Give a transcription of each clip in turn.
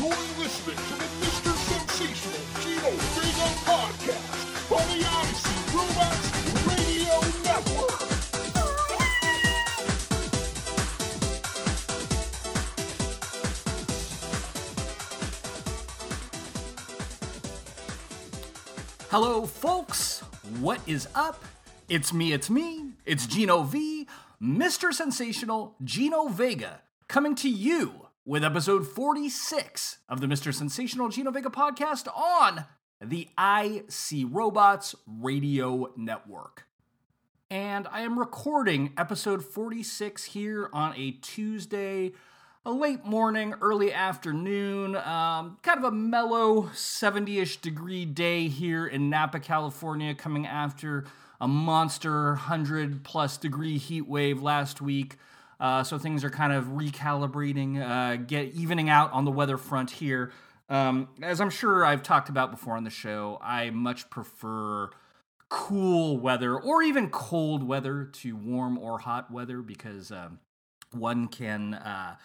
You're listening to the Mr. Sensational Gino Vega podcast on the Odyssey Robots Radio Network. Hello, folks. What is up? It's me, it's me, it's Gino V, Mr. Sensational Gino Vega, coming to you with episode 46 of the Mr. Sensational Gino Vega podcast on the IC Robots Radio Network. And I am recording episode 46 here on a Tuesday, a late morning, early afternoon, um, kind of a mellow 70 ish degree day here in Napa, California, coming after a monster 100 plus degree heat wave last week. Uh, so things are kind of recalibrating, uh, get evening out on the weather front here. Um, as I'm sure I've talked about before on the show, I much prefer cool weather or even cold weather to warm or hot weather because um, one can uh,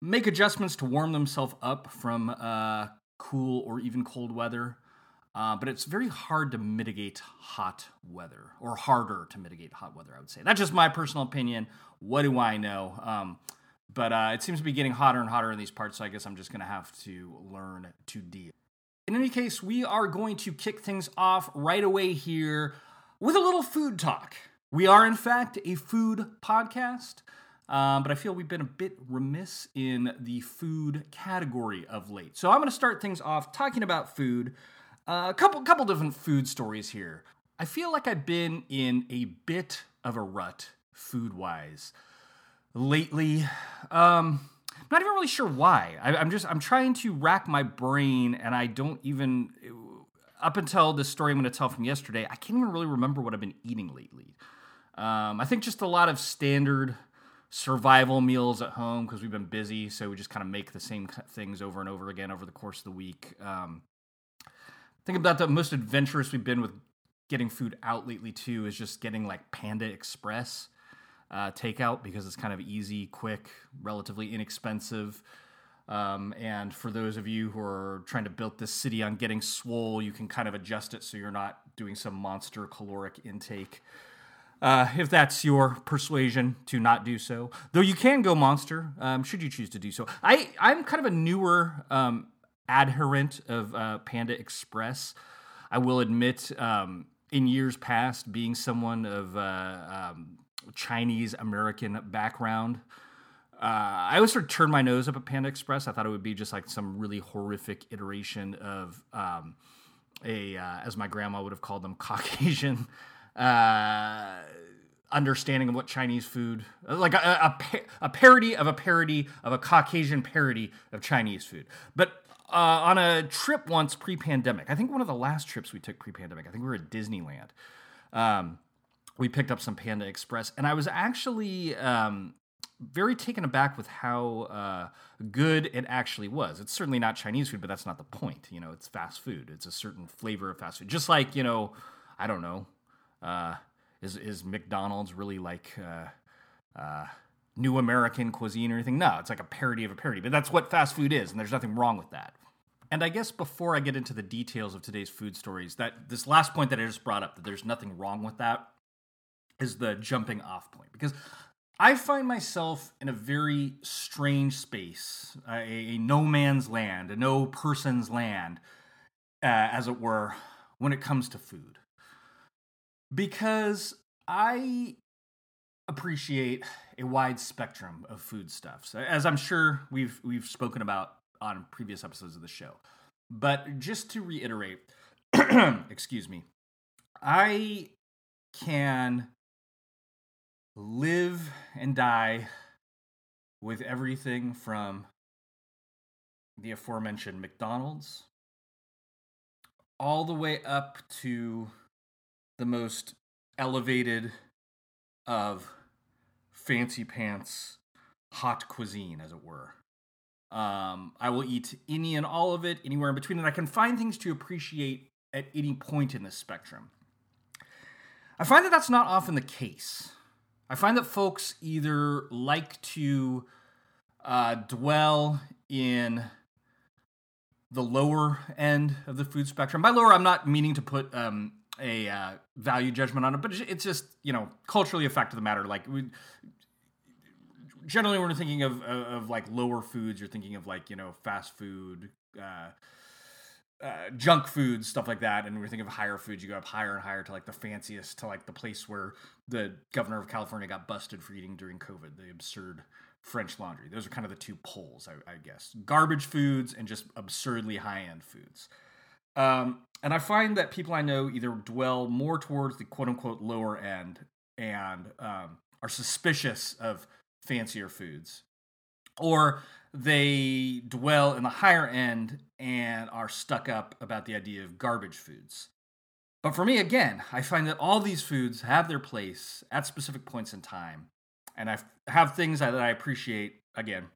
make adjustments to warm themselves up from uh, cool or even cold weather. Uh, but it's very hard to mitigate hot weather, or harder to mitigate hot weather, I would say. That's just my personal opinion. What do I know? Um, but uh, it seems to be getting hotter and hotter in these parts, so I guess I'm just going to have to learn to deal. In any case, we are going to kick things off right away here with a little food talk. We are, in fact, a food podcast, um, but I feel we've been a bit remiss in the food category of late. So I'm going to start things off talking about food. Uh, a couple, couple different food stories here. I feel like I've been in a bit of a rut food wise lately. Um, I'm not even really sure why. I, I'm just I'm trying to rack my brain, and I don't even. Up until this story I'm going to tell from yesterday, I can't even really remember what I've been eating lately. Um, I think just a lot of standard survival meals at home because we've been busy, so we just kind of make the same things over and over again over the course of the week. Um, I think about the most adventurous we've been with getting food out lately too is just getting like Panda Express uh, takeout because it's kind of easy, quick, relatively inexpensive. Um, and for those of you who are trying to build this city on getting swole, you can kind of adjust it so you're not doing some monster caloric intake. Uh, if that's your persuasion to not do so, though you can go monster, um, should you choose to do so. I I'm kind of a newer um, adherent of uh, Panda Express. I will admit, um, in years past, being someone of uh, um, Chinese American background, uh, I always sort of turned my nose up at Panda Express. I thought it would be just like some really horrific iteration of um, a, uh, as my grandma would have called them, Caucasian uh, understanding of what Chinese food, like a, a, a, parody of a parody of a Caucasian parody of Chinese food. But uh, on a trip once pre-pandemic, I think one of the last trips we took pre-pandemic, I think we were at Disneyland. Um, we picked up some Panda Express, and I was actually um, very taken aback with how uh, good it actually was. It's certainly not Chinese food, but that's not the point. You know, it's fast food. It's a certain flavor of fast food. Just like you know, I don't know, uh, is is McDonald's really like uh, uh, new American cuisine or anything? No, it's like a parody of a parody. But that's what fast food is, and there's nothing wrong with that. And I guess before I get into the details of today's food stories, that this last point that I just brought up, that there's nothing wrong with that, is the jumping off point. Because I find myself in a very strange space, a, a no man's land, a no person's land, uh, as it were, when it comes to food. Because I appreciate a wide spectrum of foodstuffs, as I'm sure we've we've spoken about on previous episodes of the show. But just to reiterate, excuse me, I can live and die with everything from the aforementioned McDonald's all the way up to the most elevated of fancy pants haute cuisine, as it were. Um, I will eat any and all of it, anywhere in between, and I can find things to appreciate at any point in this spectrum. I find that that's not often the case. I find that folks either like to uh, dwell in the lower end of the food spectrum. By lower, I'm not meaning to put um, a uh, value judgment on it, but it's just you know culturally a fact of the matter. Like we generally when we're thinking of, of, of like lower foods, you're thinking of like you know fast food. Uh, uh, junk foods, stuff like that, and we're thinking of higher foods. You go up higher and higher to like the fanciest, to like the place where the governor of California got busted for eating during COVID, the absurd French laundry. Those are kind of the two poles, I, I guess. Garbage foods and just absurdly high end foods. Um, and I find that people I know either dwell more towards the quote unquote lower end and um, are suspicious of fancier foods, or they dwell in the higher end and are stuck up about the idea of garbage foods. But for me, again, I find that all these foods have their place at specific points in time, and I have things that I appreciate, again,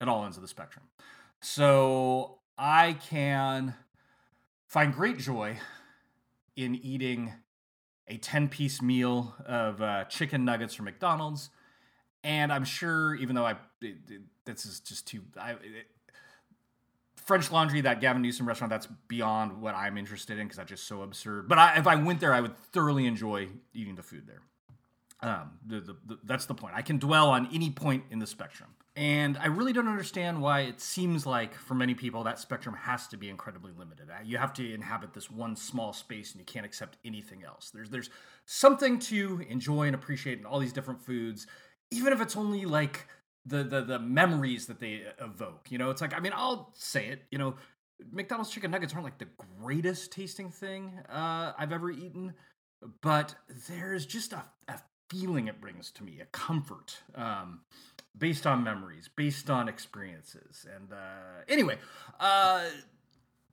at all ends of the spectrum. So I can find great joy in eating a 10 piece meal of uh, chicken nuggets from McDonald's. And I'm sure, even though I, this is just too, I, it, French Laundry, that Gavin Newsom restaurant, that's beyond what I'm interested in because that's just so absurd. But I, if I went there, I would thoroughly enjoy eating the food there. Um, the, the, the, that's the point. I can dwell on any point in the spectrum. And I really don't understand why it seems like for many people that spectrum has to be incredibly limited. Uh, you have to inhabit this one small space and you can't accept anything else. There's there's something to enjoy and appreciate in all these different foods, even if it's only like the the the memories that they evoke. You know, it's like I mean, I'll say it. You know, McDonald's chicken nuggets aren't like the greatest tasting thing uh, I've ever eaten, but there's just a, a feeling it brings to me, a comfort. Um, based on memories, based on experiences. And uh, anyway, uh,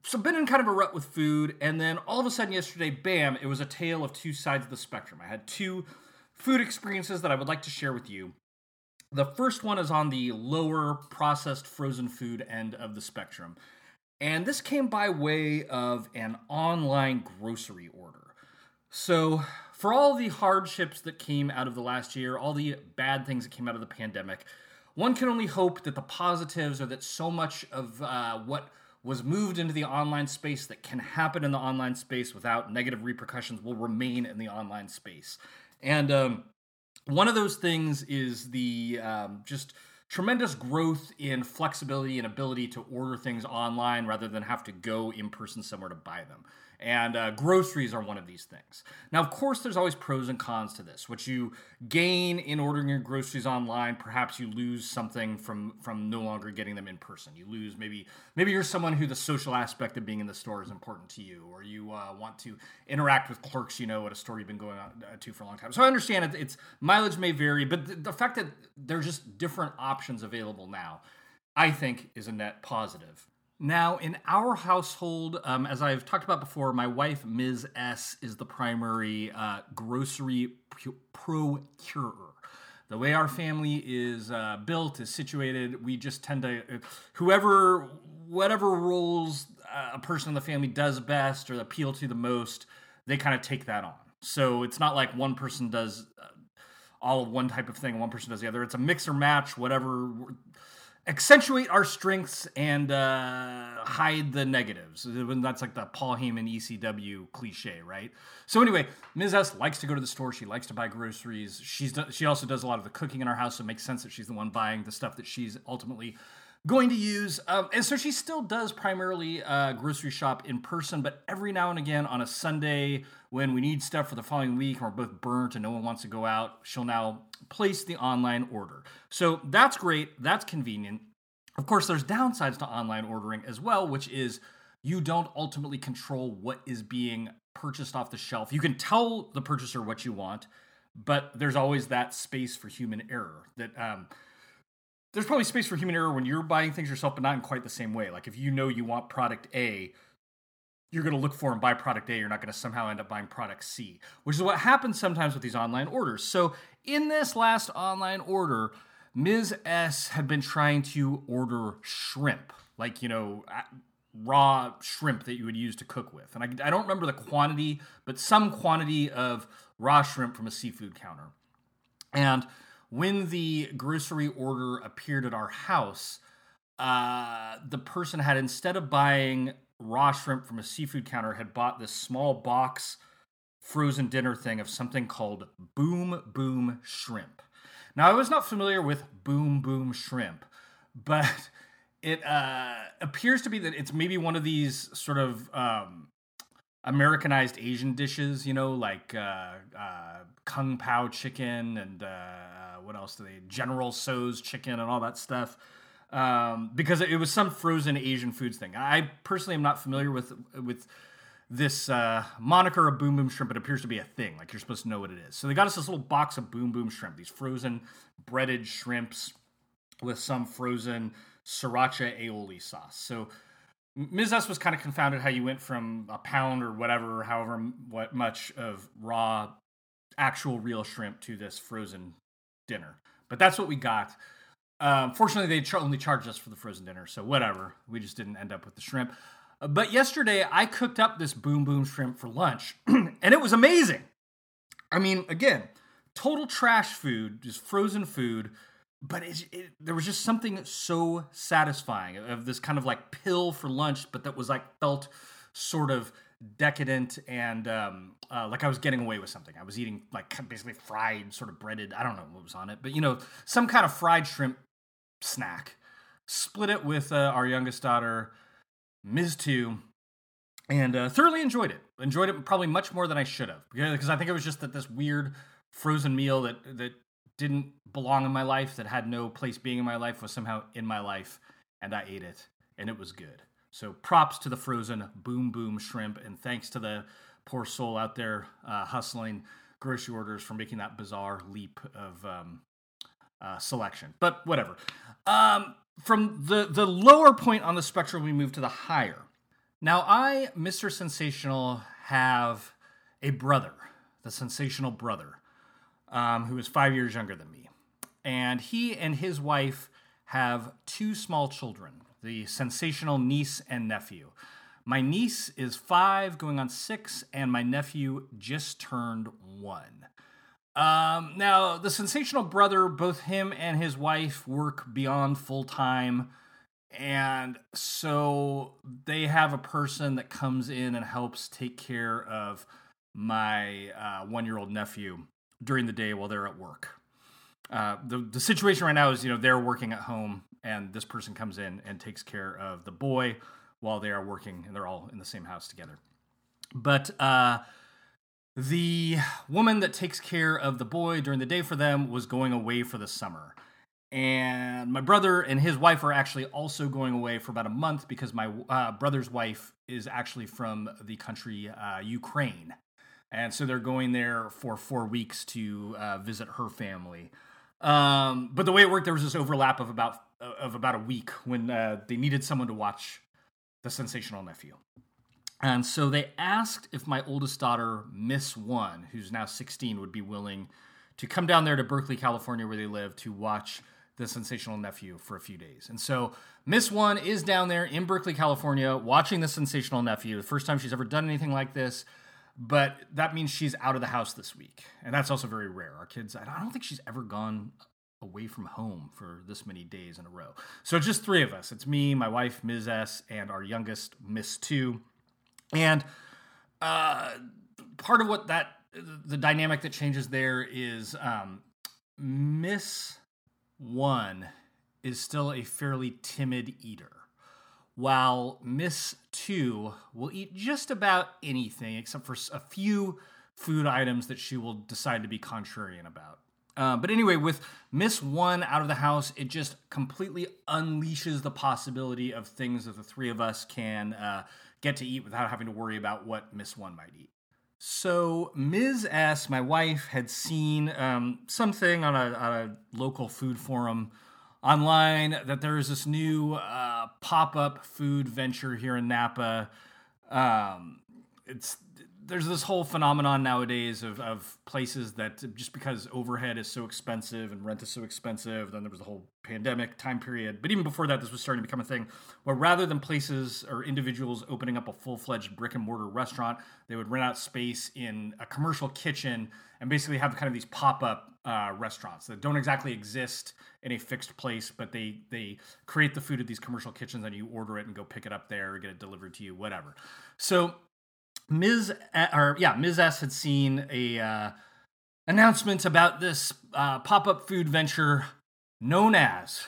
so been in kind of a rut with food, and then all of a sudden yesterday, bam, it was a tale of two sides of the spectrum. I had two food experiences that I would like to share with you. The first one is on the lower processed frozen food end of the spectrum. And this came by way of an online grocery order. So, for all the hardships that came out of the last year, all the bad things that came out of the pandemic, one can only hope that the positives are that so much of uh, what was moved into the online space that can happen in the online space without negative repercussions will remain in the online space. And um, one of those things is the um, just tremendous growth in flexibility and ability to order things online rather than have to go in person somewhere to buy them. And uh, groceries are one of these things. Now, of course, there's always pros and cons to this. What you gain in ordering your groceries online, perhaps you lose something from from no longer getting them in person. You lose maybe maybe you're someone who the social aspect of being in the store is important to you, or you uh, want to interact with clerks you know at a store you've been going uh, to for a long time. So I understand it, it's mileage may vary, but the, the fact that there's just different options available now, I think, is a net positive. Now, in our household, um, as I've talked about before, my wife, Ms. S, is the primary uh, grocery procurer. The way our family is uh, built, is situated, we just tend to, uh, whoever, whatever roles uh, a person in the family does best or appeal to the most, they kind of take that on. So it's not like one person does uh, all of one type of thing, one person does the other. It's a mix or match, whatever accentuate our strengths and uh, hide the negatives. That's like the Paul Heyman ECW cliche, right? So anyway, Ms. S likes to go to the store. She likes to buy groceries. She's she also does a lot of the cooking in our house, so it makes sense that she's the one buying the stuff that she's ultimately going to use. Um, and so she still does primarily uh, grocery shop in person, but every now and again on a Sunday when we need stuff for the following week and we're both burnt and no one wants to go out, she'll now place the online order. So that's great. That's convenient. Of course, there's downsides to online ordering as well, which is you don't ultimately control what is being purchased off the shelf. You can tell the purchaser what you want, but there's always that space for human error that um, there's probably space for human error when you're buying things yourself, but not in quite the same way. Like if you know you want product A, you're going to look for and buy product A. You're not going to somehow end up buying product C, which is what happens sometimes with these online orders. So in this last online order, Ms. S had been trying to order shrimp, like, you know, raw shrimp that you would use to cook with. And I, I don't remember the quantity, but some quantity of raw shrimp from a seafood counter. And when the grocery order appeared at our house, uh, the person had instead of buying raw shrimp from a seafood counter, had bought this small box frozen dinner thing of something called Boom Boom Shrimp. Now, I was not familiar with Boom Boom Shrimp, but it uh, appears to be that it's maybe one of these sort of um, Americanized Asian dishes, you know, like uh, uh, Kung Pao chicken and uh, what else do they? General Tso's chicken and all that stuff. Um, because it was some frozen Asian foods thing. I personally am not familiar with with this uh, moniker of Boom Boom Shrimp. It appears to be a thing. Like you're supposed to know what it is. So they got us this little box of Boom Boom Shrimp, these frozen breaded shrimps with some frozen sriracha aioli sauce. So Ms. S was kind of confounded how you went from a pound or whatever, however what much of raw, actual real shrimp to this frozen dinner. But that's what we got. Um, fortunately, they only charged us for the frozen dinner, so whatever. We just didn't end up with the shrimp. Uh, but yesterday, I cooked up this boom boom shrimp for lunch, and it was amazing. I mean, again, total trash food, just frozen food but it, it, there was just something so satisfying of this kind of like pill for lunch, but that was like felt sort of decadent and um, uh, like I was getting away with something. I was eating like basically fried, sort of breaded. I don't know what was on it, but you know, some kind of fried shrimp snack. Split it with uh, our youngest daughter, Ms. Two, and uh, thoroughly enjoyed it. Enjoyed it probably much more than I should have because I think it was just that this weird frozen meal that that didn't belong in my life, that had no place being in my life, was somehow in my life, and I ate it, and it was good. So props to the frozen boom boom shrimp, and thanks to the poor soul out there uh, hustling grocery orders for making that bizarre leap of um, uh, selection. But whatever. Um, from the the lower point on the spectrum, we move to the higher. Now, I, Mr. Sensational, have a brother, the sensational brother um, who is five years younger than me. And he and his wife have two small children, the sensational niece and nephew. My niece is five, going on six, and my nephew just turned one. Um, now, the sensational brother, both him and his wife work beyond full time. And so they have a person that comes in and helps take care of my uh, one year old nephew during the day while they're at work. Uh, the the situation right now is you know they're working at home and this person comes in and takes care of the boy while they are working and they're all in the same house together. But uh, the woman that takes care of the boy during the day for them was going away for the summer. And my brother and his wife are actually also going away for about a month because my uh, brother's wife is actually from the country uh, Ukraine and so they're going there for four weeks to uh, visit her family. Um, but the way it worked, there was this overlap of about of about a week when uh, they needed someone to watch the sensational nephew. And so they asked if my oldest daughter, Miss One, who's now 16, would be willing to come down there to Berkeley, California, where they live, to watch the sensational nephew for a few days. And so Miss One is down there in Berkeley, California, watching the sensational nephew. The first time she's ever done anything like this but that means she's out of the house this week, and that's also very rare. Our kids, I don't think she's ever gone away from home for this many days in a row. So just three of us. It's me, my wife, Ms. S, and our youngest, Miss Two. And uh, part of what that the dynamic that changes there is um, Miss One is still a fairly timid eater while Miss 2 will eat just about anything except for a few food items that she will decide to be contrarian about. Uh, but anyway, with Miss 1 out of the house, it just completely unleashes the possibility of things that the three of us can uh, get to eat without having to worry about what Miss 1 might eat. So, Ms. S, my wife, had seen um, something on a, on a local food forum online that there is this new uh, pop up food venture here in Napa. Um, it's there's this whole phenomenon nowadays of, of places that just because overhead is so expensive and rent is so expensive, then there was the whole pandemic time period. But even before that, this was starting to become a thing where rather than places or individuals opening up a full fledged brick and mortar restaurant, they would rent out space in a commercial kitchen and basically have kind of these pop up uh, restaurants that don't exactly exist in a fixed place, but they they create the food at these commercial kitchens, and you order it and go pick it up there or get it delivered to you, whatever. So Ms. or yeah, Ms. S had seen a uh, announcement about this uh, pop up food venture known as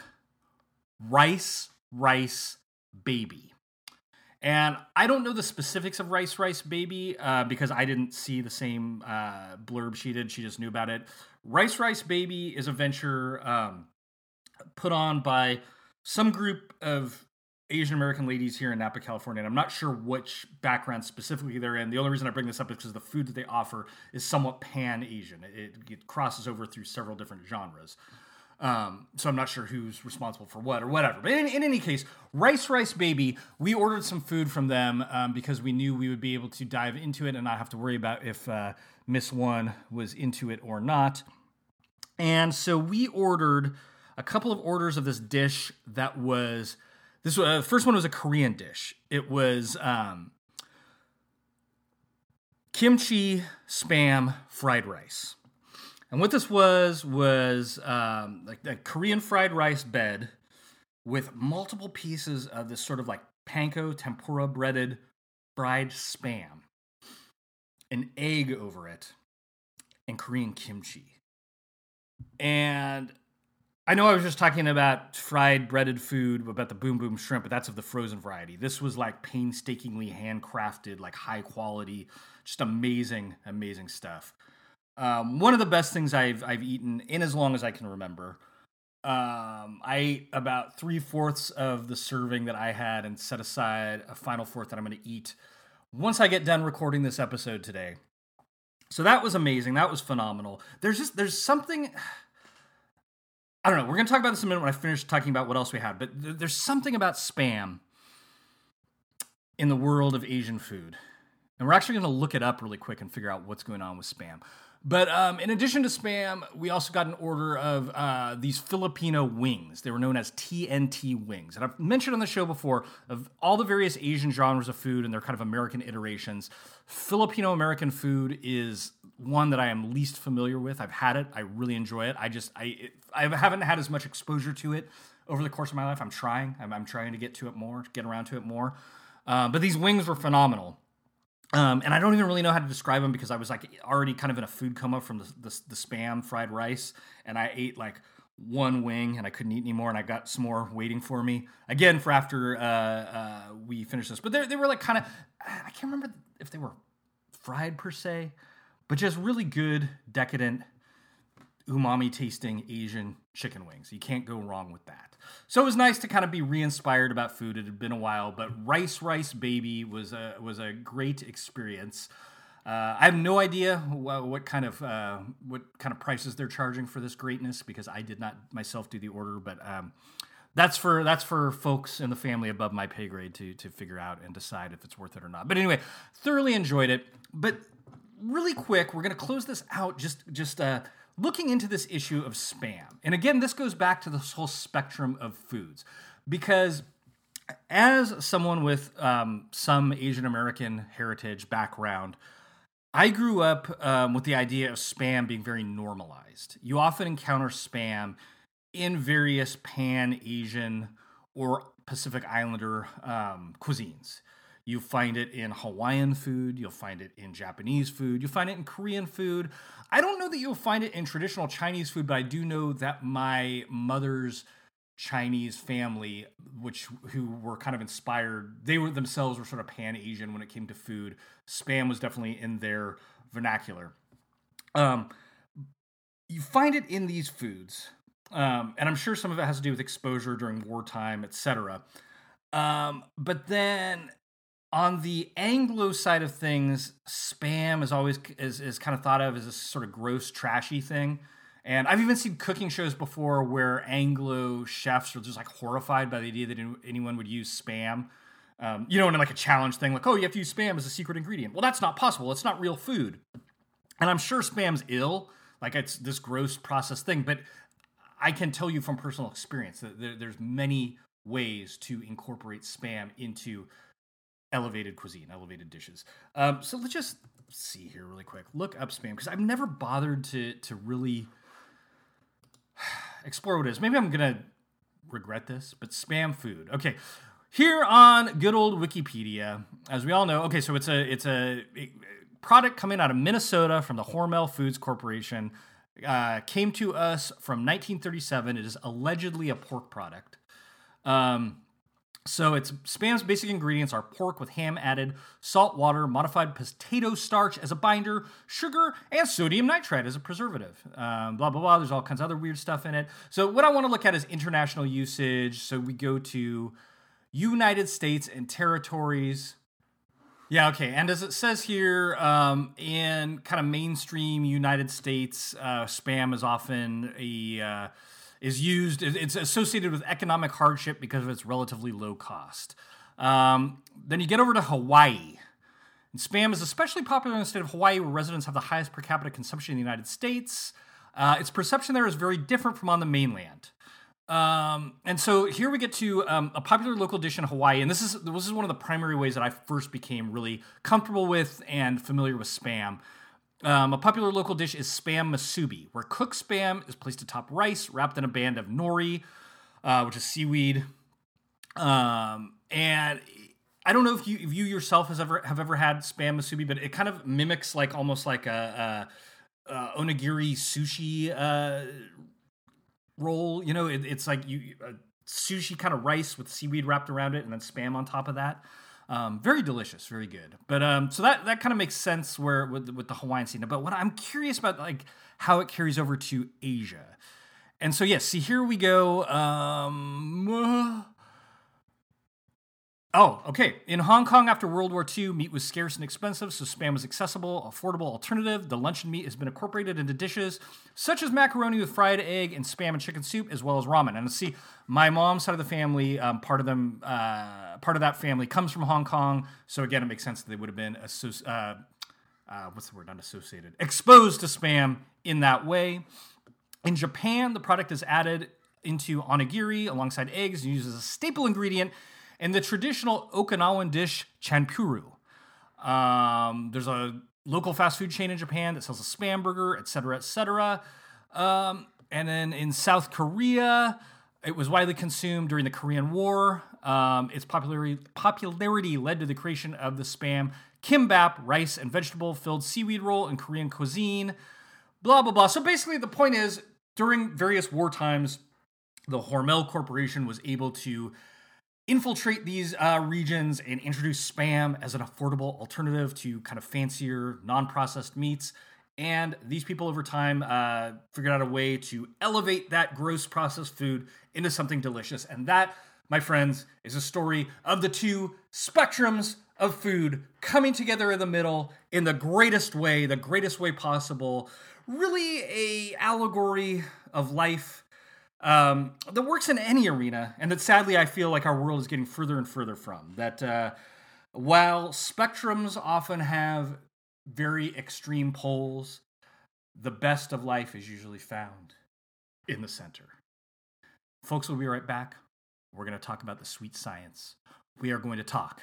Rice Rice Baby. And I don't know the specifics of Rice Rice Baby uh, because I didn't see the same uh, blurb she did. She just knew about it. Rice Rice Baby is a venture um, put on by some group of Asian American ladies here in Napa, California. And I'm not sure which background specifically they're in. The only reason I bring this up is because the food that they offer is somewhat pan Asian, it, it crosses over through several different genres. Um, so I'm not sure who's responsible for what or whatever. But in, in any case, Rice Rice Baby, we ordered some food from them um, because we knew we would be able to dive into it and not have to worry about if uh, Miss One was into it or not. And so we ordered a couple of orders of this dish that was this uh, first one was a Korean dish. It was um, kimchi spam fried rice. And what this was was um, like a Korean fried rice bed with multiple pieces of this sort of like panko tempura breaded fried spam, an egg over it, and Korean kimchi. And I know I was just talking about fried breaded food, about the boom boom shrimp, but that's of the frozen variety. This was like painstakingly handcrafted, like high quality, just amazing, amazing stuff. Um, one of the best things I've I've eaten in as long as I can remember. Um, I ate about three fourths of the serving that I had and set aside a final fourth that I'm going to eat once I get done recording this episode today. So that was amazing. That was phenomenal. There's just there's something. I don't know. We're going to talk about this in a minute when I finish talking about what else we had. But th- there's something about spam in the world of Asian food. And we're actually going to look it up really quick and figure out what's going on with spam. But um, in addition to spam, we also got an order of uh, these Filipino wings. They were known as TNT wings. And I've mentioned on the show before of all the various Asian genres of food and their kind of American iterations. Filipino American food is one that I am least familiar with. I've had it. I really enjoy it. I just I it, I haven't had as much exposure to it over the course of my life. I'm trying. I'm, I'm trying to get to it more, get around to it more. Uh, but these wings were phenomenal. Um, and I don't even really know how to describe them because I was like already kind of in a food coma from the, the, the spam fried rice, and I ate like one wing and I couldn't eat anymore, and I got some more waiting for me again for after uh, uh, we finished this. But they they were like kind of I can't remember if they were fried per se, but just really good, decadent, umami tasting Asian chicken wings. You can't go wrong with that. So it was nice to kind of be re-inspired about food. It had been a while, but Rice Rice Baby was a was a great experience. Uh, I have no idea what, what kind of uh, what kind of prices they're charging for this greatness because I did not myself do the order, but um, that's for that's for folks in the family above my pay grade to to figure out and decide if it's worth it or not. But anyway, thoroughly enjoyed it. But really quick, we're gonna close this out just just uh, looking into this issue of spam. And again, this goes back to this whole spectrum of foods because as someone with um, some Asian American heritage background, I grew up um, with the idea of spam being very normalized. You often encounter spam in various pan Asian or Pacific Islander um, cuisines. You find it in Hawaiian food, you'll find it in Japanese food, you'll find it in Korean food. I don't know that you'll find it in traditional Chinese food, but I do know that my mother's Chinese family, which who were kind of inspired, they were themselves were sort of pan Asian when it came to food. Spam was definitely in their vernacular. Um, you find it in these foods, um, and I'm sure some of it has to do with exposure during wartime, etc. Um, but then on the Anglo side of things, spam is always is, is kind of thought of as a sort of gross, trashy thing. And I've even seen cooking shows before where Anglo chefs are just like horrified by the idea that anyone would use spam. Um, you know, in like a challenge thing, like, oh, you have to use spam as a secret ingredient. Well, that's not possible. It's not real food. And I'm sure spam's ill, like it's this gross processed thing. But I can tell you from personal experience that there's many ways to incorporate spam into elevated cuisine, elevated dishes. Um, so let's just see here really quick. Look up spam because I've never bothered to to really explore what it is. Maybe I'm gonna regret this, but spam food. Okay, here on good old Wikipedia, as we all know. Okay, so it's a it's a, product coming out of Minnesota from the Hormel Foods Corporation. Uh, came to us from 1937. It is allegedly a pork product. Um, so it's spam's basic ingredients are pork with ham added, salt water, modified potato starch as a binder, sugar, and sodium nitrite as a preservative. Um, blah blah blah. There's all kinds of other weird stuff in it. So what I want to look at is international usage. So we go to United States and territories. Yeah, okay. And as it says here, um, in kind of mainstream United States, uh, spam is often a uh, is used. It's associated with economic hardship because of its relatively low cost. Um, then you get over to Hawaii. And spam is especially popular in the state of Hawaii, where residents have the highest per capita consumption in the United States. Uh, its perception there is very different from on the mainland. Um, and so here we get to um, a popular local dish in Hawaii, and this is this is one of the primary ways that I first became really comfortable with and familiar with spam. Um, a popular local dish is spam musubi, where cooked spam is placed atop rice wrapped in a band of nori, uh, which is seaweed. Um, and I don't know if you if you yourself has ever have ever had spam musubi, but it kind of mimics like almost like a, a, a onigiri sushi uh, roll. You know, it, it's like you sushi kind of rice with seaweed wrapped around it, and then spam on top of that. Um, very delicious, very good. But um, so that that kind of makes sense where with with the Hawaiian scene. But what I'm curious about, like how it carries over to Asia. And so yes, see here we go. Um, Oh, okay. In Hong Kong after World War II, meat was scarce and expensive, so spam was accessible, affordable alternative. The luncheon meat has been incorporated into dishes such as macaroni with fried egg and spam and chicken soup, as well as ramen. And see, my mom's side of the family, um, part of them, uh, part of that family comes from Hong Kong, so again, it makes sense that they would have been associ- uh, uh, what's the word? Not associated, exposed to spam in that way. In Japan, the product is added into onigiri alongside eggs and used as a staple ingredient and the traditional Okinawan dish chanpuru. Um, there's a local fast food chain in Japan that sells a spam burger, etc., etc. Um, and then in South Korea, it was widely consumed during the Korean War. Um, its popularity, popularity led to the creation of the spam kimbap, rice and vegetable filled seaweed roll in Korean cuisine. Blah blah blah. So basically, the point is, during various war times, the Hormel Corporation was able to infiltrate these uh, regions and introduce spam as an affordable alternative to kind of fancier non-processed meats. And these people over time uh, figured out a way to elevate that gross processed food into something delicious. And that my friends is a story of the two spectrums of food coming together in the middle in the greatest way the greatest way possible. Really a allegory of life um, that works in any arena, and that sadly I feel like our world is getting further and further from. That uh, while spectrums often have very extreme poles, the best of life is usually found in the center. Folks, we'll be right back. We're going to talk about the sweet science. We are going to talk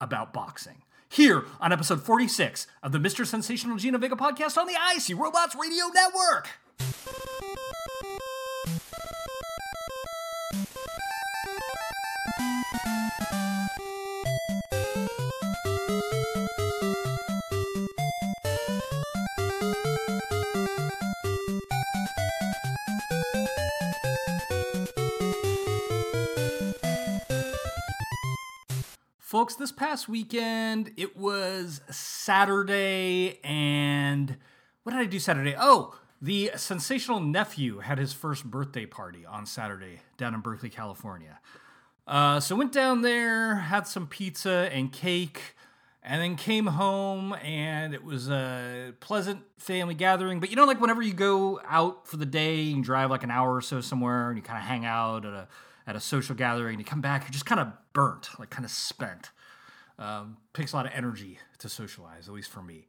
about boxing. Here on episode 46 of the Mr. Sensational Gino Vega podcast on the IC Robots Radio Network. Folks, this past weekend, it was Saturday, and what did I do Saturday? Oh, the sensational nephew had his first birthday party on Saturday down in Berkeley, California. Uh, so went down there, had some pizza and cake, and then came home, and it was a pleasant family gathering. But you know, like whenever you go out for the day and drive like an hour or so somewhere, and you kind of hang out at a at a social gathering, you come back, you're just kind of burnt, like kind of spent. Um, takes a lot of energy to socialize, at least for me.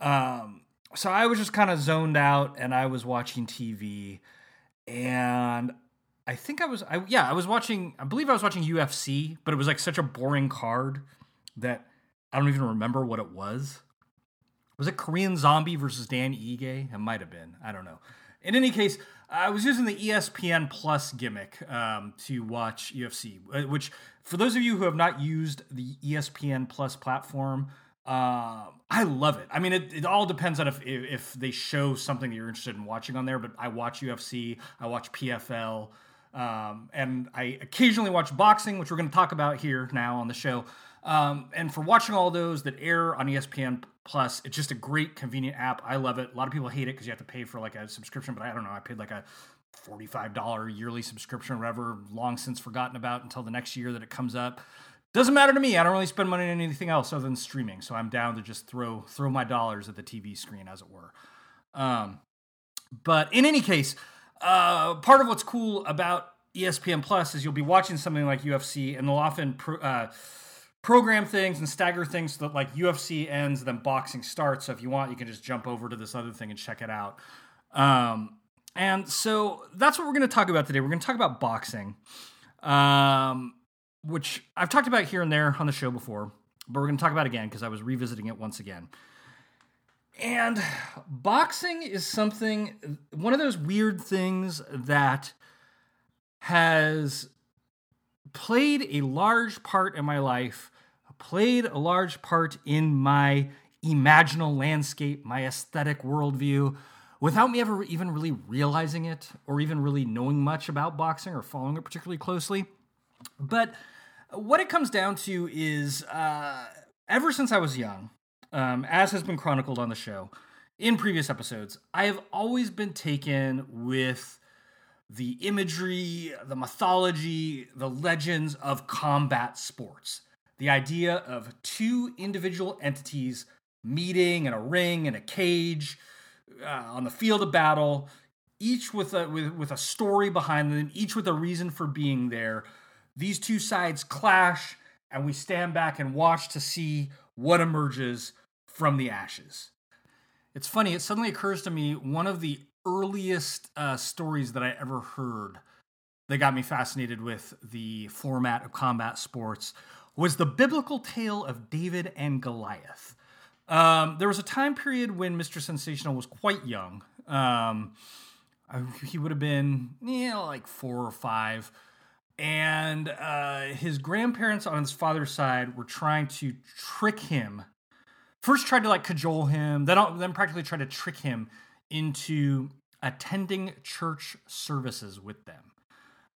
Um, so I was just kind of zoned out, and I was watching TV, and I think I was, I, yeah, I was watching. I believe I was watching UFC, but it was like such a boring card that I don't even remember what it was. Was it Korean Zombie versus Dan Ige? It might have been. I don't know. in any case, I was using the ESPN Plus gimmick um, to watch UFC, uh, which for those of you who have not used the ESPN Plus platform, uh, I love it. I mean, it, it all depends on if, if, they show something that you're interested in watching on there. But I watch UFC, I watch PFL, um, and I occasionally watch boxing, which we're going to talk about here now on the show. Um, and for watching all those that air on ESPN Plus, it's just a great, convenient app. I love it. A lot of people hate it because you have to pay for like a subscription, but I don't know. I paid like a $45 yearly subscription or whatever, long since forgotten about until the next year that it comes up. Doesn't matter to me. I don't really spend money on anything else other than streaming, so I'm down to just throw throw my dollars at the TV screen, as it were. Um, but in any case, uh, part of what's cool about ESPN Plus is you'll be watching something like UFC, and they'll often pro- uh, program things and stagger things so that like UFC ends, then boxing starts. So if you want, you can just jump over to this other thing and check it out. Um, and so that's what we're going to talk about today. We're going to talk about boxing. Um, which I've talked about here and there on the show before, but we're going to talk about again because I was revisiting it once again. And boxing is something, one of those weird things that has played a large part in my life, played a large part in my imaginal landscape, my aesthetic worldview, without me ever even really realizing it or even really knowing much about boxing or following it particularly closely. But what it comes down to is uh, ever since I was young, um, as has been chronicled on the show in previous episodes, I have always been taken with the imagery, the mythology, the legends of combat sports. The idea of two individual entities meeting in a ring, in a cage, uh, on the field of battle, each with a with, with a story behind them, each with a reason for being there these two sides clash, and we stand back and watch to see what emerges from the ashes. It's funny, it suddenly occurs to me one of the earliest uh, stories that I ever heard that got me fascinated with the format of combat sports was the biblical tale of David and Goliath. Um, there was a time period when Mr. Sensational was quite young. Um, he would have been, you know, like four or five and uh, his grandparents on his father's side were trying to trick him. First, tried to like cajole him, then then practically tried to trick him into attending church services with them.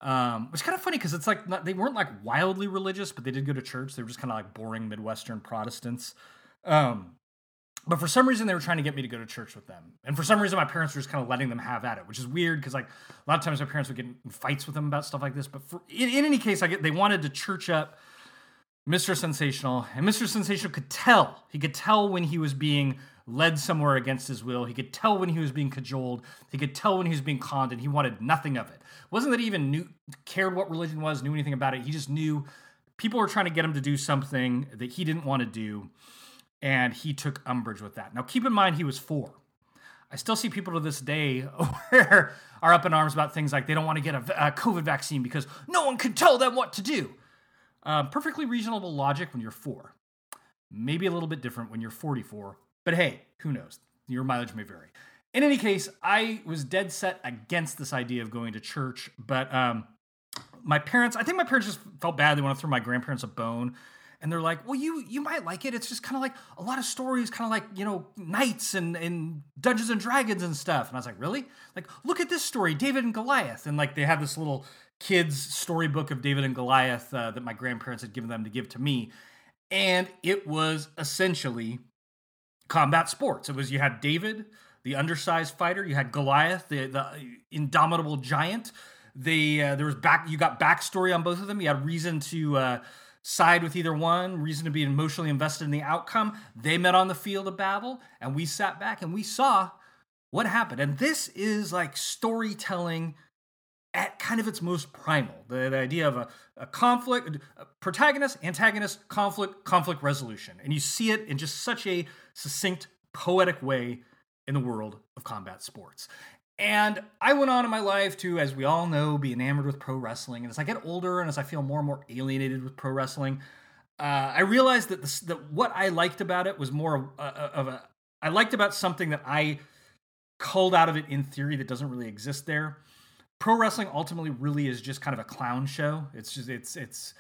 Um, which kind of funny because it's like not, they weren't like wildly religious, but they did go to church. They were just kind of like boring Midwestern Protestants. Um, but for some reason they were trying to get me to go to church with them and for some reason my parents were just kind of letting them have at it which is weird because like a lot of times my parents would get in fights with them about stuff like this but for, in, in any case i get they wanted to church up mr sensational and mr sensational could tell he could tell when he was being led somewhere against his will he could tell when he was being cajoled he could tell when he was being conned and he wanted nothing of it, wasn't that he even knew cared what religion was knew anything about it he just knew people were trying to get him to do something that he didn't want to do and he took umbrage with that. Now, keep in mind, he was four. I still see people to this day are up in arms about things like they don't want to get a, a COVID vaccine because no one can tell them what to do. Uh, perfectly reasonable logic when you're four. Maybe a little bit different when you're 44, but hey, who knows? Your mileage may vary. In any case, I was dead set against this idea of going to church, but um, my parents, I think my parents just felt bad. They want to throw my grandparents a bone and they're like, well, you you might like it. It's just kind of like a lot of stories, kind of like you know knights and and Dungeons and Dragons and stuff. And I was like, really? Like, look at this story, David and Goliath, and like they had this little kids storybook of David and Goliath uh, that my grandparents had given them to give to me, and it was essentially combat sports. It was you had David, the undersized fighter, you had Goliath, the the indomitable giant. They uh, there was back you got backstory on both of them. You had reason to. Uh, side with either one, reason to be emotionally invested in the outcome. They met on the field of battle, and we sat back and we saw what happened. And this is like storytelling at kind of its most primal the, the idea of a, a conflict, a protagonist, antagonist, conflict, conflict resolution. And you see it in just such a succinct, poetic way in the world of combat sports. And I went on in my life to, as we all know, be enamored with pro wrestling. And as I get older and as I feel more and more alienated with pro wrestling, uh, I realized that, that what I liked about it was more of a, of a. I liked about something that I culled out of it in theory that doesn't really exist there. Pro wrestling ultimately really is just kind of a clown show. It's just it's it's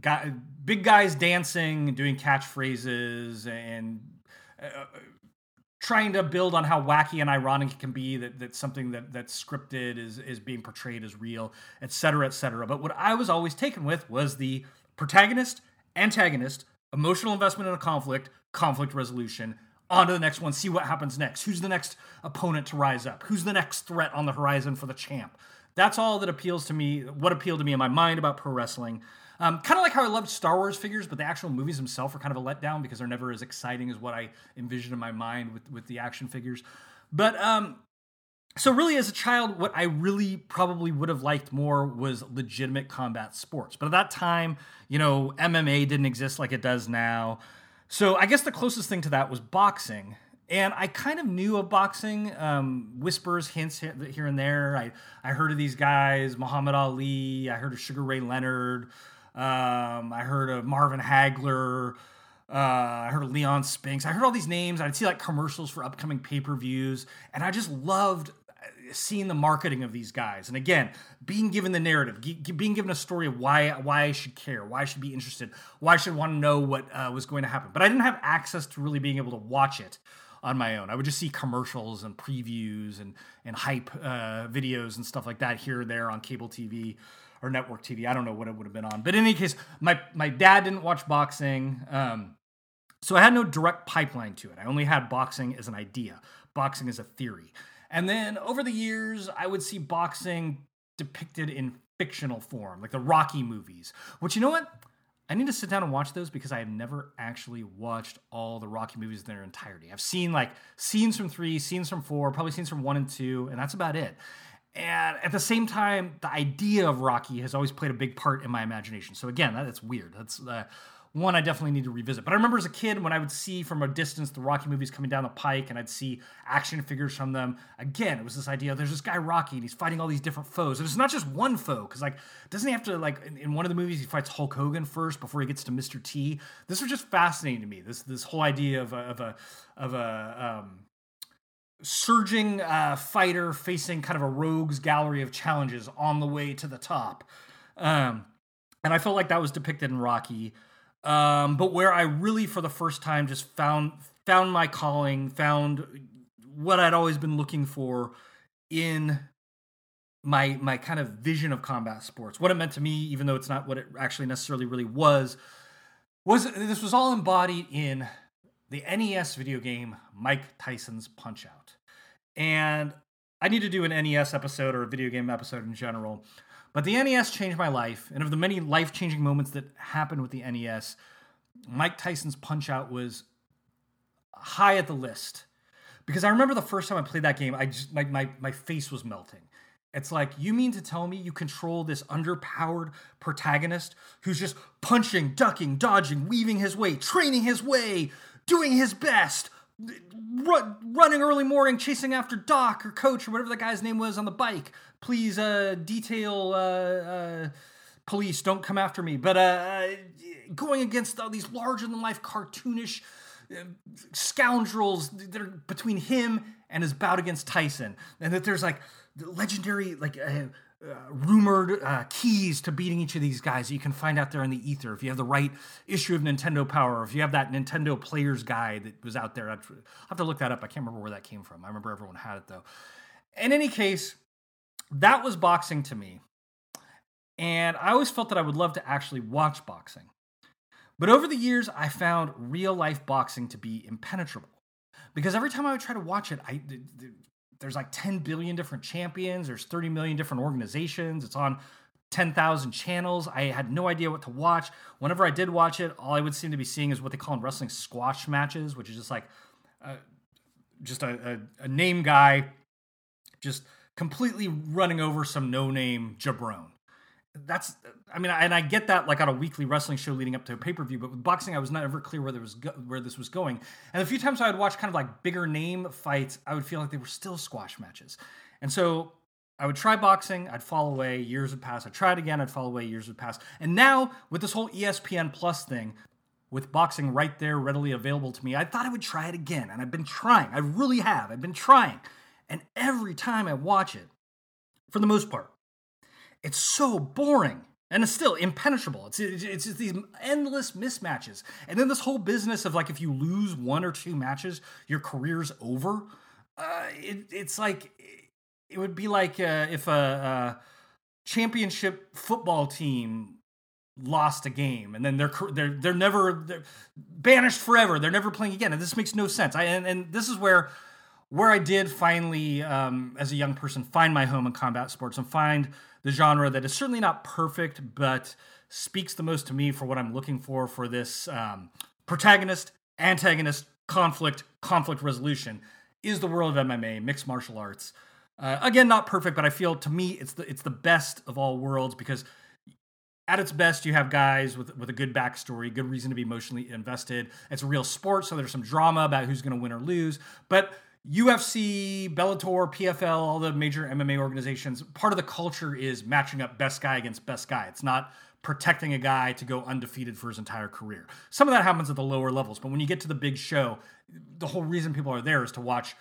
got big guys dancing doing catchphrases and uh, trying to build on how wacky and ironic it can be that, that something that that's scripted is is being portrayed as real, et cetera, et cetera. But what I was always taken with was the protagonist, antagonist, emotional investment in a conflict, conflict resolution, on to the next one, see what happens next. Who's the next opponent to rise up? Who's the next threat on the horizon for the champ? That's all that appeals to me, what appealed to me in my mind about pro wrestling. Um, kind of like how I loved Star Wars figures, but the actual movies themselves are kind of a letdown because they're never as exciting as what I envisioned in my mind with, with the action figures. But um, so really as a child what i really probably would have liked more was legitimate combat sports but at that time you know mma didn't exist like it does now so I guess the closest thing to that was boxing. And I kind of knew of boxing, um, whispers, hints here and there. I, I heard of these guys, Muhammad Ali. I heard of Sugar Ray Leonard. Um, I heard of Marvin Hagler. Uh, I heard of Leon Spinks. I heard all these names. I'd see like commercials for upcoming pay per views, and I just loved seeing the marketing of these guys and again being given the narrative being given a story of why why i should care why i should be interested why i should want to know what uh, was going to happen but i didn't have access to really being able to watch it on my own. I would just see commercials and previews and and hype uh, videos and stuff like that here or there on cable tv or network tv i don't know what it would have been on. But in any case my my dad didn't watch boxing um, so i had no direct pipeline to it. I only had boxing as an idea. Boxing as a theory. And then over the years, I would see boxing depicted in fictional form, like the Rocky movies, which you know what? I need to sit down and watch those because I have never actually watched all the Rocky movies in their entirety. I've seen like scenes from three, scenes from four, probably scenes from one and two, and that's about it. And at the same time, the idea of Rocky has always played a big part in my imagination. So again, that's weird. That's uh, one I definitely need to revisit. But I remember as a kid when I would see from a distance the Rocky movies coming down the pike and I'd see action figures from them. Again, it was this idea there's this guy Rocky and he's fighting all these different foes. And it's not just one foe, because like doesn't he have to like in, in, one of the movies he fights Hulk Hogan first before he gets to Mr. T? This was just fascinating to me. This this whole idea of a of a of a um surging uh, fighter facing kind of a rogues gallery of challenges on the way to the top. Um, and I felt like that was depicted in Rocky. Um, but where I really, for the first time, just found found my calling, found what I'd always been looking for in my my kind of vision of combat sports, what it meant to me, even though it's not what it actually necessarily really was, was this was all embodied in the NES video game Mike Tyson's Punch Out. And I need to do an NES episode or a video game episode in general but the NES changed my life, and of the many life changing moments that happened with the NES, Mike Tyson's Punch Out was high at the list. Because I remember the first time I played that game, I just my, my, my face was melting. It's like, you mean to tell me you control this underpowered protagonist who's just punching, ducking, dodging, weaving his way, training his way, doing his best, run, running early morning, chasing after Doc or Coach or whatever the guy's name was on the bike, please uh, detail uh, uh, police don't come after me. But uh, uh going against all these larger than life cartoonish uh, scoundrels that are between him and his bout against tyson. And that there's like legendary like uh, rumored keys to beating each of these guys you can find out there in the ether if you have the right issue of Nintendo Power, if you have that Nintendo Players Guide that was out there. I'll have to look that up. I can't remember where that came from. I remember everyone had it though. In any case, that was boxing to me. And I always felt that I would love to actually watch boxing. But over the years, I found real life boxing to be impenetrable. Because every time I would try to watch it, I, there's like 10 billion different champions, there's 30 million different organizations, it's on 10,000 channels. I had no idea what to watch. Whenever I did watch it, all I would seem to be seeing is what they call in wrestling squash matches, which is just like uh, just a, a, a name guy just completely running over some no-name jabron. That's, I mean, and I get that like on a weekly wrestling show leading up to a pay per view, but with boxing, I was not ever clear where there was go- where this was going. And a few times I would watch kind of like bigger name fights, I would feel like they were still squash matches. And so I would try boxing, I'd fall away, years would pass. I'd try it again, I'd fall away, years would pass. And now with this whole ESPN Plus thing, with boxing right there readily available to me, I thought I would try it again. And I've been trying. I really have. I've been trying And every time I watch it, for the most part, it's so boring and it's still impenetrable. It's, it's just these endless mismatches. And then this whole business of like if you lose one or two matches, your career's over. Uh, it, it's like it would be like uh, if a, a championship football team lost a game and then they're they're they're never they're banished forever. They're never playing again. And this makes no sense. I and, and this is where where I did finally, um, as a young person, find my home in combat sports and find the genre that is certainly not perfect, but speaks the most to me for what I'm looking for for this um, protagonist, antagonist, conflict, conflict resolution is the world of MMA, mixed martial arts. Uh, again, not perfect, but I feel to me it's the it's the best of all worlds because at its best, you have guys with with a good backstory, good reason to be emotionally invested. It's a real sport, so there's some drama about who's going to win or lose. But UFC, Bellator, PFL, all the major MMA organizations, part of the culture is matching up best guy against best guy. It's not protecting a guy to go undefeated for his entire career. Some of that happens at the lower levels, but when you get to the big show, the whole reason people are there is to watch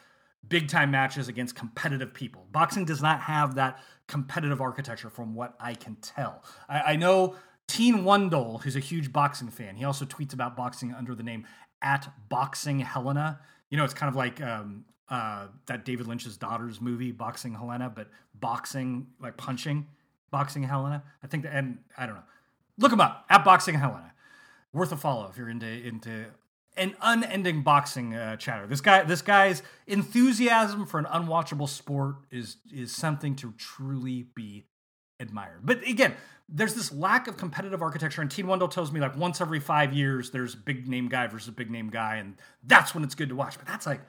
big time matches against competitive people. Boxing does not have that competitive architecture from what I can tell. I, I know Teen Wundle, who's a huge boxing fan, he also tweets about boxing under the name at Boxing Helena. You know, it's kind of like um, uh, that David Lynch's daughter's movie, Boxing Helena, but boxing, like punching, Boxing Helena. I think that, and I don't know. Look him up at Boxing Helena. Worth a follow if you're into into an unending boxing uh, chatter. This guy, this guy's enthusiasm for an unwatchable sport is is something to truly be admired. But again, there's this lack of competitive architecture, and Teen Wundle tells me like once every five years there's a big name guy versus a big name guy, and that's when it's good to watch. But that's like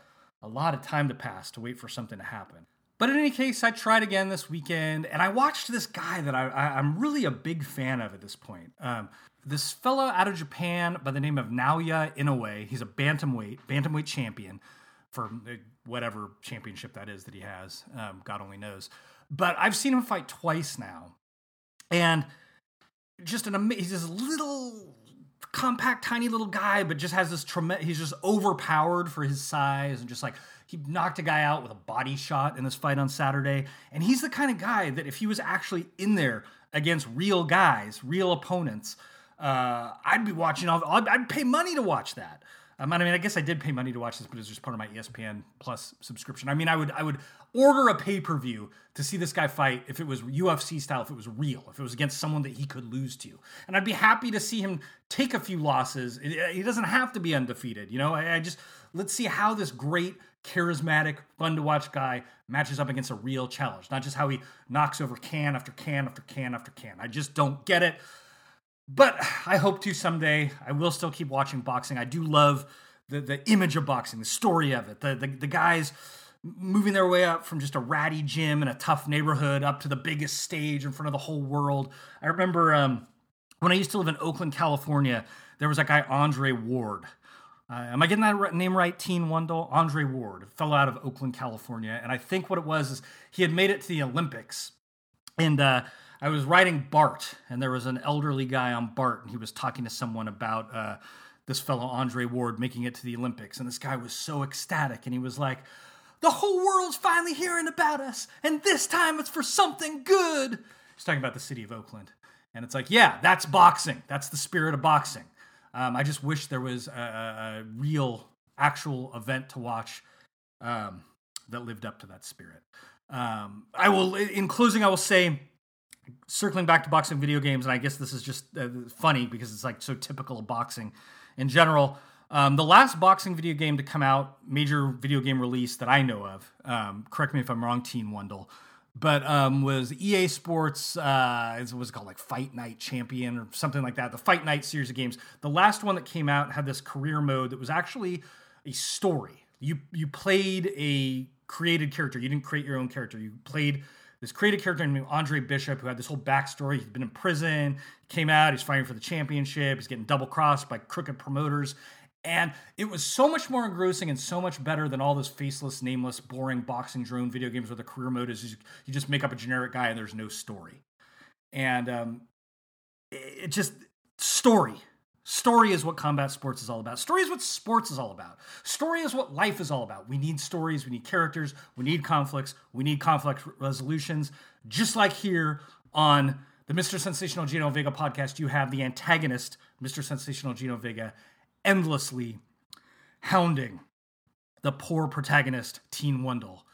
a lot of time to pass to wait for something to happen. But in any case, I tried again this weekend, and I watched this guy that I, am really a big fan of at this point. Um, this fellow out of Japan by the name of Naoya Inoue. He's a bantamweight, bantamweight champion for whatever championship that is that he has. Um, God only knows. But I've seen him fight twice now, and just an amazing. He's this little compact, tiny little guy, but just has this tremendous. He's just overpowered for his size, and just like he knocked a guy out with a body shot in this fight on Saturday. And he's the kind of guy that if he was actually in there against real guys, real opponents, uh, I'd be watching all. I'd, I'd pay money to watch that. Um, I mean, I guess I did pay money to watch this, but it was just part of my ESPN Plus subscription. I mean, I would I would order a pay per view to see this guy fight if it was UFC style, if it was real, if it was against someone that he could lose to, and I'd be happy to see him take a few losses. He doesn't have to be undefeated, you know. I, I just let's see how this great, charismatic, fun to watch guy matches up against a real challenge, not just how he knocks over can after can after can after can. I just don't get it. But I hope to someday. I will still keep watching boxing. I do love the the image of boxing, the story of it, the the, the guys moving their way up from just a ratty gym in a tough neighborhood up to the biggest stage in front of the whole world. I remember um, when I used to live in Oakland, California, there was that guy Andre Ward. Uh, am I getting that name right? Teen Wundle, Andre Ward, fellow out of Oakland, California, and I think what it was is he had made it to the Olympics, and uh, I was riding BART, and there was an elderly guy on BART, and he was talking to someone about uh, this fellow Andre Ward making it to the Olympics, and this guy was so ecstatic, and he was like, "The whole world's finally hearing about us, and this time it's for something good." He's talking about the city of Oakland, and it's like, yeah, that's boxing. That's the spirit of boxing. Um, I just wish there was a, a real, actual event to watch um, that lived up to that spirit. Um, I will, in closing, I will say circling back to boxing video games, and I guess this is just uh, funny because it's like so typical of boxing in general. Um, the last boxing video game to come out, major video game release that I know of, um, correct me if I'm wrong, Teen Wundle, but um, was EA Sports, uh, it was called like Fight Night Champion or something like that, the Fight Night series of games. The last one that came out had this career mode that was actually a story. You you played a created character. You didn't create your own character. You played this created character named Andre Bishop who had this whole backstory. He'd been in prison, came out, he's fighting for the championship, he's getting double crossed by crooked promoters. And it was so much more engrossing and so much better than all those faceless, nameless, boring boxing drone video games where the career mode is you just make up a generic guy and there's no story. And um, it just story, Story is what combat sports is all about. Story is what sports is all about. Story is what life is all about. We need stories, we need characters, we need conflicts, we need conflict resolutions. Just like here on the Mr. Sensational Gino Vega podcast, you have the antagonist, Mr. Sensational Gino Vega, endlessly hounding the poor protagonist, Teen Wendell,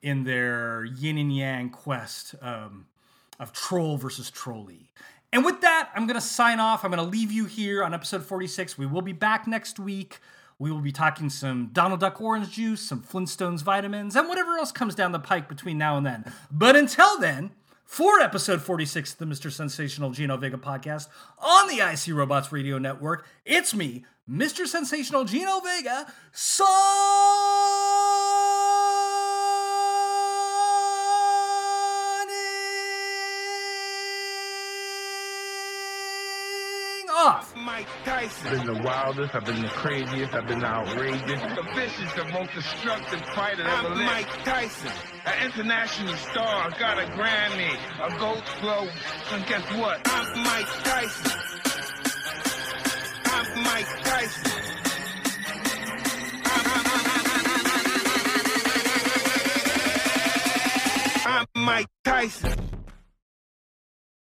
in their yin and yang quest um, of troll versus trolley. And with that, I'm going to sign off. I'm going to leave you here on episode 46. We will be back next week. We will be talking some Donald Duck orange juice, some Flintstones vitamins, and whatever else comes down the pike between now and then. But until then, for episode 46 of the Mr. Sensational Gino Vega podcast on the IC Robots Radio Network, it's me, Mr. Sensational Gino Vega, signing Mike Tyson. I've been the wildest, I've been the craziest, I've been the outrageous. The vicious, the most destructive fighter I'm ever lived. Mike Tyson. An international star, got a Grammy, a Gold Globe, and guess what? I'm Mike Tyson. I'm Mike Tyson. I'm Mike Tyson.